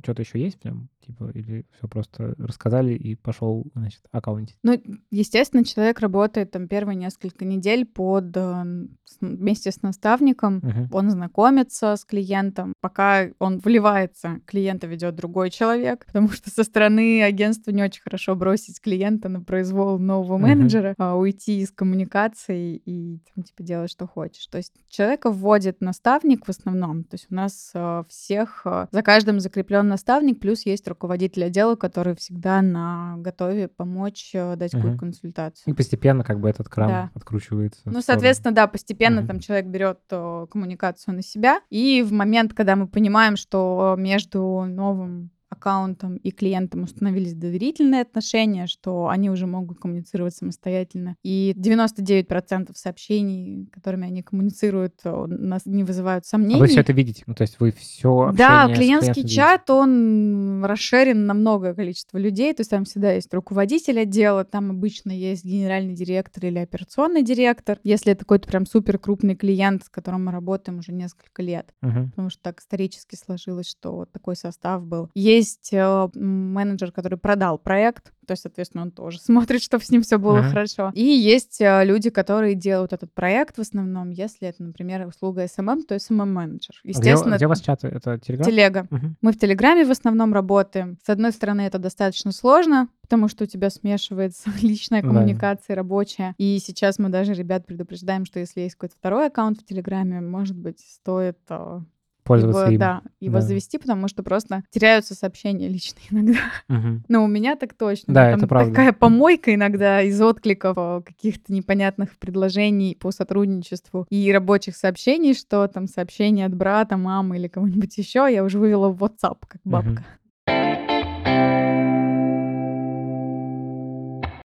что-то еще есть прям, типа, или все просто рассказали и пошел, значит, аккаунтить? Ну, естественно, человек работает там первые несколько недель под э, вместе с наставником. Мгм. Он знакомится с клиентом, пока он вливается, клиента ведет другой человек, потому что со стороны агентства не очень хорошо бросить клиента на произвол нового Мгм. менеджера, а уйти из коммуникации и там, типа делать, что хочешь. То есть человека вводит наставник в основном. То есть у нас э, всех э, за каждым закреплен наставник, плюс есть руководитель отдела, который всегда на готове помочь дать Мгм. какую-то консультацию. И постепенно как бы этот кран Да. Откручивается. Ну, соответственно, да, постепенно Мгм. там человек берет э, коммуникацию на себя. И в момент, когда мы понимаем, что между новым аккаунтом и клиентом установились доверительные отношения, что они уже могут коммуницировать самостоятельно. И 99% сообщений, которыми они коммуницируют, нас не вызывают А сомнений. вы все это видите? Ну, то есть вы все Да, клиентский чат, он расширен на многое количество людей, то есть там всегда есть руководитель отдела, там обычно есть генеральный директор или операционный директор, если это какой-то прям супер крупный клиент, с которым мы работаем уже несколько лет, потому что так исторически сложилось, что вот такой состав был. Есть э, м, менеджер, который продал проект, то есть, соответственно, он тоже смотрит, чтобы с ним все было Мгм. хорошо. И есть э, люди, которые делают этот проект в основном, если это, например, услуга SMM, то SMM-менеджер. Естественно, А Где, у вас чаты? Это Телеграм? телега. Мгм. Мы в Телеграме в основном работаем. С одной стороны, это достаточно сложно, потому что у тебя смешивается личная Да. коммуникация, рабочая. И сейчас мы даже ребят предупреждаем, что если есть какой-то второй аккаунт в Телеграме, может быть, стоит э, Пользоваться его, им. да, его Да. завести, потому что просто теряются сообщения личные иногда. Мгм. Ну, у меня так точно. Да, Там это правда. такая помойка иногда из откликов э, каких-то непонятных предложений по сотрудничеству и рабочих сообщений, что там сообщение от брата, мамы или кого-нибудь еще, я уже вывела в WhatsApp, как бабка.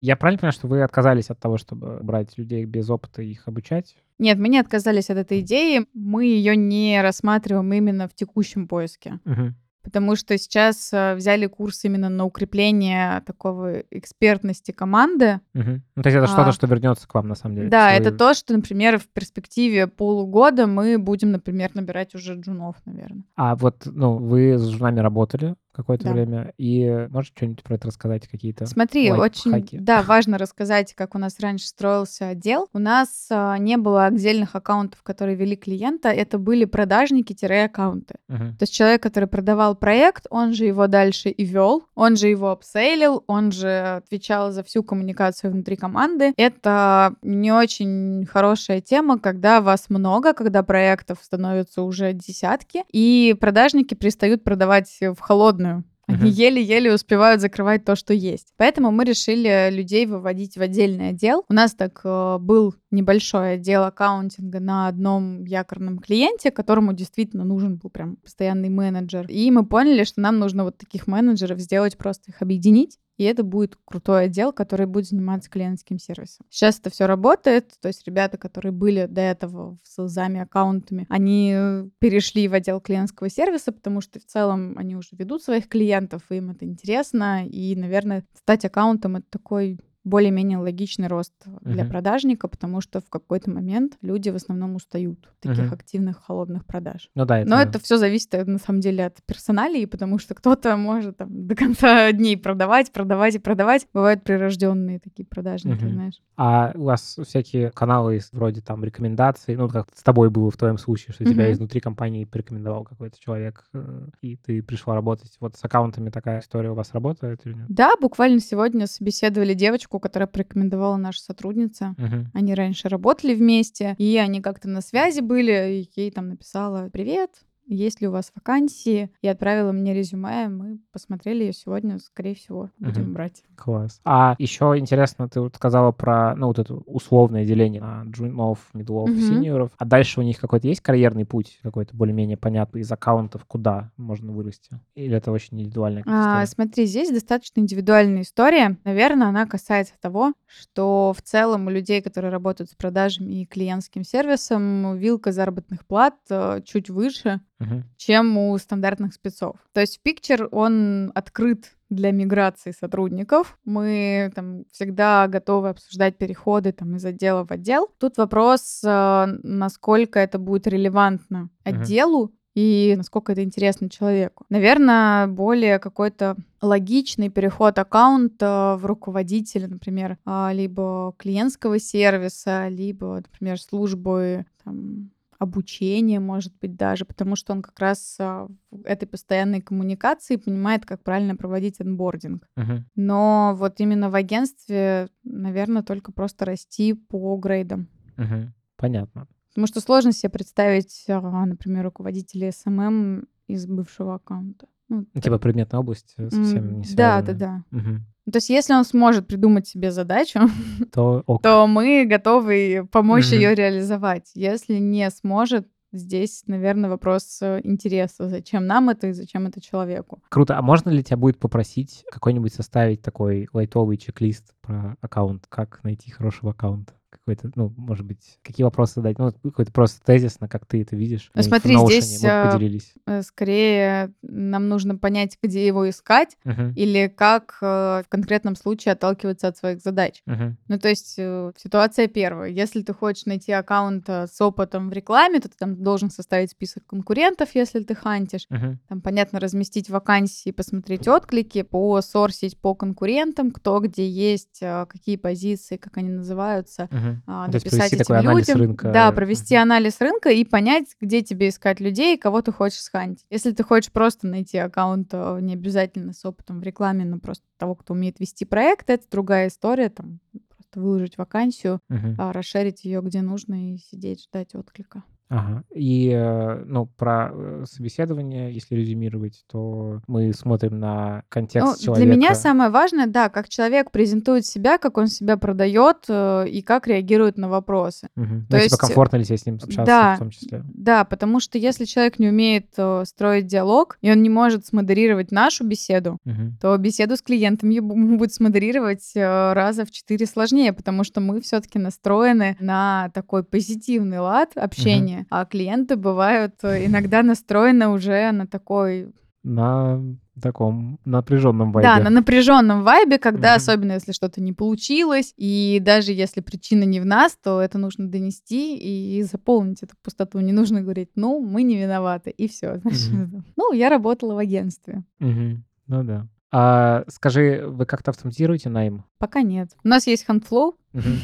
Я правильно понимаю, что вы отказались от того, чтобы брать людей без опыта и их обучать? Нет, мы не отказались от этой идеи, мы ее не рассматриваем именно в текущем поиске. Мгм. Потому что сейчас э, взяли курс именно на укрепление такого экспертности команды. Мгм. Ну, то есть это А, что-то, что вернется к вам, на самом деле. Да, есть это то, что, например, в перспективе полугода мы будем, например, набирать уже джунов, наверное. А вот, ну, вы с журнами работали какое-то Да. время, и можете что-нибудь про это рассказать, какие-то? Смотри, очень, лайфхаки? да, важно рассказать, как у нас раньше строился отдел. У нас а, не было отдельных аккаунтов, которые вели клиента, это были продажники-аккаунты. Мгм. То есть человек, который продавал проект, он же его дальше и вел, он же его апсейлил, он же отвечал за всю коммуникацию внутри команды. Это не очень хорошая тема, когда вас много, когда проектов становится уже десятки, и продажники перестают продавать в холодную. Они Мгм. еле-еле успевают закрывать то, что есть. Поэтому мы решили людей выводить в отдельный отдел. У нас так э, был небольшой отдел аккаунтинга на одном якорном клиенте, которому действительно нужен был прям постоянный менеджер. И мы поняли, что нам нужно вот таких менеджеров сделать, просто их объединить. И это будет крутой отдел, который будет заниматься клиентским сервисом. Сейчас это все работает. То есть ребята, которые были до этого с селзами, аккаунтами, они э, перешли в отдел клиентского сервиса, потому что в целом они уже ведут своих клиентов, им это интересно. И, наверное, стать аккаунтом — это такой более-менее логичный рост для Мгм. продажника, потому что в какой-то момент люди в основном устают от таких Мгм. активных холодных продаж. Ну да, это... Но это все зависит, э, на самом деле, от персоналии, потому что кто-то может там, до конца дней продавать, продавать и продавать. Бывают прирожденные такие продажники, Мгм. знаешь. А у вас всякие каналы есть вроде там рекомендаций, ну, как с тобой было в твоем случае, что тебя Мгм. изнутри компании порекомендовал какой-то человек, э, и ты пришла работать. Вот с аккаунтами такая история у вас работает или нет? Да, буквально сегодня собеседовали девочку, которая порекомендовала наша сотрудница. Мгм. Они раньше работали вместе, и они как-то на связи были, и ей там написала «Привет, есть ли у вас вакансии, и отправила мне резюме, мы посмотрели ее сегодня, скорее всего, будем Мгм. брать. Класс. А еще интересно, ты вот сказала про, ну, вот это условное деление на джунов, мидлов, Мгм. синьоров. А дальше у них какой-то есть карьерный путь, какой-то более-менее понятный из аккаунтов, куда можно вырасти? Или это очень индивидуальная А, история? смотри, здесь достаточно индивидуальная история. Наверное, она касается того, что в целом у людей, которые работают с продажами и клиентским сервисом, вилка заработных плат э, чуть выше, Мгм. чем у стандартных спецов. То есть Picture, он открыт для миграции сотрудников. Мы там всегда готовы обсуждать переходы там, из отдела в отдел. Тут вопрос, э, насколько это будет релевантно отделу и насколько это интересно человеку. Наверное, более какой-то логичный переход аккаунта в руководителя, например, а, либо клиентского сервиса, либо, например, службы там, обучения, может быть, даже, потому что он как раз а, в этой постоянной коммуникации понимает, как правильно проводить онбординг. Мгм. Но вот именно в агентстве, наверное, только просто расти по грейдам. Мгм. Понятно. Потому что сложно себе представить, а, например, руководителя SMM из бывшего аккаунта. Ну, Ну, Типа предметная область э, совсем не Да, да, да. Мгм. Ну, То есть, если он сможет придумать себе задачу, То ок. то мы готовы помочь Мгм. ее реализовать. Если не сможет, здесь, наверное, вопрос э, интереса. Зачем нам это и зачем это человеку? Круто. А можно ли тебя будет попросить какой-нибудь составить такой лайтовый чек-лист про аккаунт? Как найти хорошего аккаунта? Какой-то, ну, может быть, какие вопросы задать? Ну, какой-то просто тезисно, как ты это видишь. Ну, в смотри, Notion, здесь, может, а, поделились. Э, Скорее, нам нужно понять, где его искать, Мгм. или как э, в конкретном случае отталкиваться от своих задач. Мгм. Ну, то есть э, ситуация первая. Если ты хочешь найти аккаунт с опытом в рекламе, то ты там должен составить список конкурентов, если ты хантишь. Мгм. Там, понятно, разместить вакансии, посмотреть отклики, посорсить по конкурентам, кто где есть, какие позиции, как они называются, Мгм. А, написать провести этим такой анализ людям. рынка. Да, провести Мгм. анализ рынка и понять, где тебе искать людей, кого ты хочешь схантить. Если ты хочешь просто найти аккаунт, э, не обязательно с опытом в рекламе, но просто того, кто умеет вести проект, это другая история, там просто выложить вакансию, а, расширить ее где нужно и сидеть, ждать отклика. Ага. И, э, ну, про э, собеседование, если резюмировать, то мы смотрим на Ну, контекст для человека. меня самое важное, да, как человек презентует себя, как он себя продает э, и как реагирует на вопросы. Мгм. То Ну, типа, есть, комфортно ли тебе с ним общаться да, в том числе? Да, потому что если человек не умеет э, строить диалог, и он не может смодерировать нашу беседу, Мгм. то беседу с клиентом ему будет смодерировать э, раза в четыре сложнее, потому что мы все-таки настроены на такой позитивный лад общения, а клиенты бывают э, иногда настроены уже на такой, На таком напряженном вайбе. да, на напряженном вайбе, когда Мгм. особенно если что-то не получилось, и даже если причина не в нас, то это нужно донести и заполнить эту пустоту. Не нужно говорить, ну, мы не виноваты, и все. Мгм. Ну, я работала в агентстве. Мгм. Ну да. А скажи, вы как-то автоматизируете найм? Пока нет. У нас есть HandFlow, Мгм.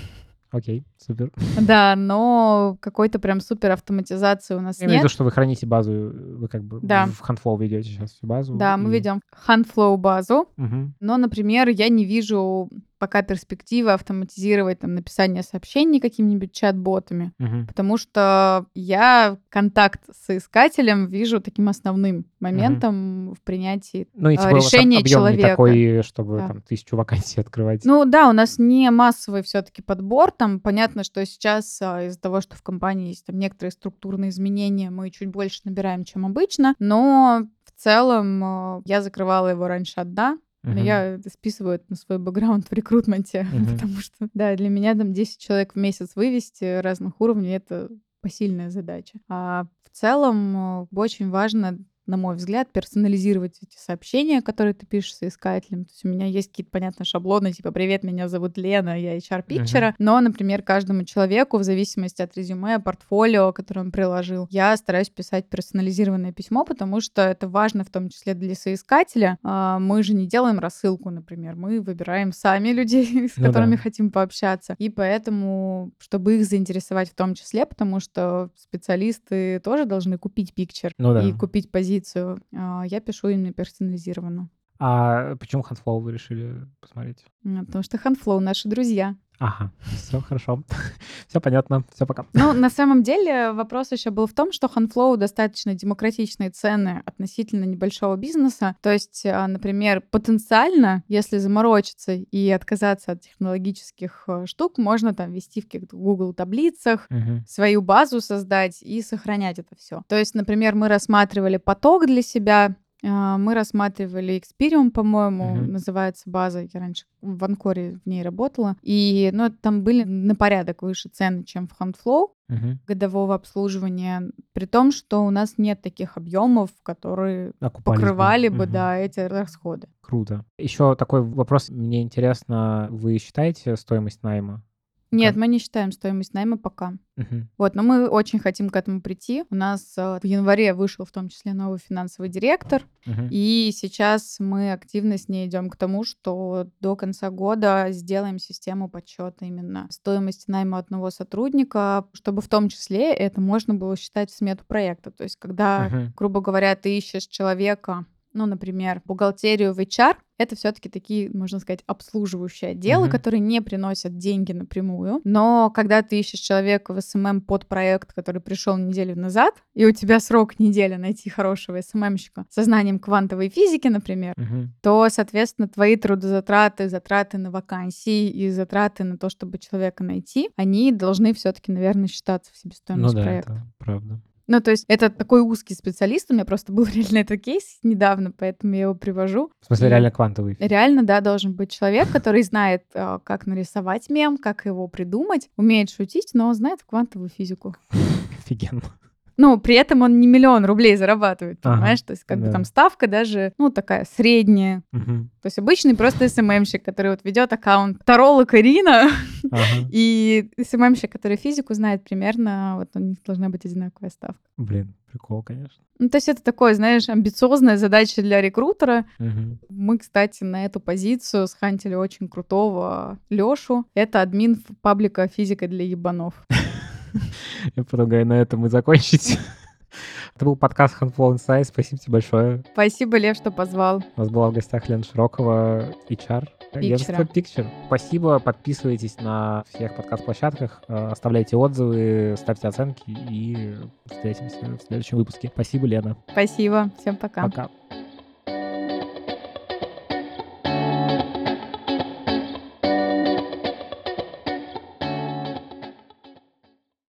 Окей, супер. Да, но какой-то прям супер автоматизации у нас Я имею в виду, нет. что вы храните базу, вы как бы Да. в Handflow ведете сейчас всю базу. Да, мы и- ведем HandFlow базу, Мгм. но, например, я не вижу пока перспективы автоматизировать там написание сообщений какими-нибудь чат-ботами, Мгм. потому что я контакт с искателем вижу таким основным моментом в принятии. Ну и а, типа об- решение объем не человека. такой, чтобы Да. там тысячу вакансий открывать. Ну да, у нас не массовый все-таки подбор. Там понятно, что сейчас а, из-за того, что в компании есть там некоторые структурные изменения, мы чуть больше набираем, чем обычно. Но в целом а, я закрывала его раньше одна. Но Мгм. я списываю это на свой бэкграунд в рекрутменте, потому что, да, для меня там 10 человек в месяц вывести разных уровней — это посильная задача. А в целом э, очень важно на мой взгляд, персонализировать эти сообщения, которые ты пишешь соискателям. То есть у меня есть какие-то, понятно, шаблоны, типа «Привет, меня зовут Лена, я HR-питчера». Мгм. Но, например, каждому человеку, в зависимости от резюме, портфолио, которое он приложил, я стараюсь писать персонализированное письмо, потому что это важно в том числе для соискателя. А, Мы же не делаем рассылку, например. Мы выбираем сами людей, с Ну которыми да. хотим пообщаться. И поэтому, чтобы их заинтересовать в том числе, потому что специалисты тоже должны купить пикчер Ну да. и купить позицию, а, я пишу именно персонализированно. А почему Handflow вы решили посмотреть? Потому что Handflow наши друзья. Ага, все хорошо. Все понятно. Все пока. Ну, на самом деле вопрос еще был в том, что Handflow достаточно демократичные цены относительно небольшого бизнеса. То есть, а, например, потенциально, если заморочиться и отказаться от технологических э, штук, можно там вести в каких-то Google таблицах, Мгм. свою базу создать и сохранять это все. То есть, например, мы рассматривали поток для себя, мы рассматривали Experium, по-моему, Мгм. называется база. Я раньше в Анкоре в ней работала. И ну, там были на порядок выше цены, чем в Handflow Мгм. годового обслуживания, при том, что у нас нет таких объемов, которые Окупались бы. покрывали бы, Мгм. да, эти расходы. Круто. Еще такой вопрос. Мне интересно, вы считаете стоимость найма? Нет, мы не считаем стоимость найма пока. Мгм. Вот, но мы очень хотим к этому прийти. У нас э, в январе вышел в том числе новый финансовый директор, Мгм. и сейчас мы активно с ней идем к тому, что до конца года сделаем систему подсчета именно стоимости найма одного сотрудника, чтобы в том числе это можно было считать в смету проекта. То есть, когда, Мгм. грубо говоря, ты ищешь человека, ну, например, бухгалтерию в HR, это все-таки такие, можно сказать, обслуживающие отделы, Мгм. которые не приносят деньги напрямую. Но когда ты ищешь человека в SMM под проект, который пришел неделю назад, и у тебя срок неделя найти хорошего СММщика со знанием квантовой физики, например, Мгм. то, соответственно, твои трудозатраты, затраты на вакансии и затраты на то, чтобы человека найти, они должны все-таки, наверное, считаться в Ну себестоимость да, проекта. это правда. Ну, то есть это такой узкий специалист, у меня просто был реально этот кейс недавно, поэтому я его привожу. В смысле, И реально квантовый. Реально, да, должен быть человек, который знает, а, как нарисовать мем, как его придумать, умеет шутить, но знает квантовую физику. Офигенно. Ну, при этом он не миллион рублей зарабатывает, Ага, понимаешь? То есть как бы да. там ставка даже, ну, такая средняя. Мгм. То есть обычный просто СММщик, который вот ведет аккаунт Таролог Ирина, Ага. и СММщик, который физику знает примерно, вот у них должна быть одинаковая ставка. Блин, прикол, конечно. Ну, то есть это такое, знаешь, амбициозная задача для рекрутера. Мгм. Мы, кстати, на эту позицию схантили очень крутого Лёшу. Это админ паблика «Физика для ебанов». Я предлагаю на этом и закончить. Это был подкаст Handful Insight. Спасибо тебе большое. Спасибо, Лев, что позвал. У нас была в гостях Лена Широкова, HR. Агентство Picture. Спасибо, подписывайтесь на всех подкаст-площадках, э, оставляйте отзывы, ставьте оценки и встретимся в следующем выпуске. Спасибо, Лена. Спасибо. Всем пока. Пока.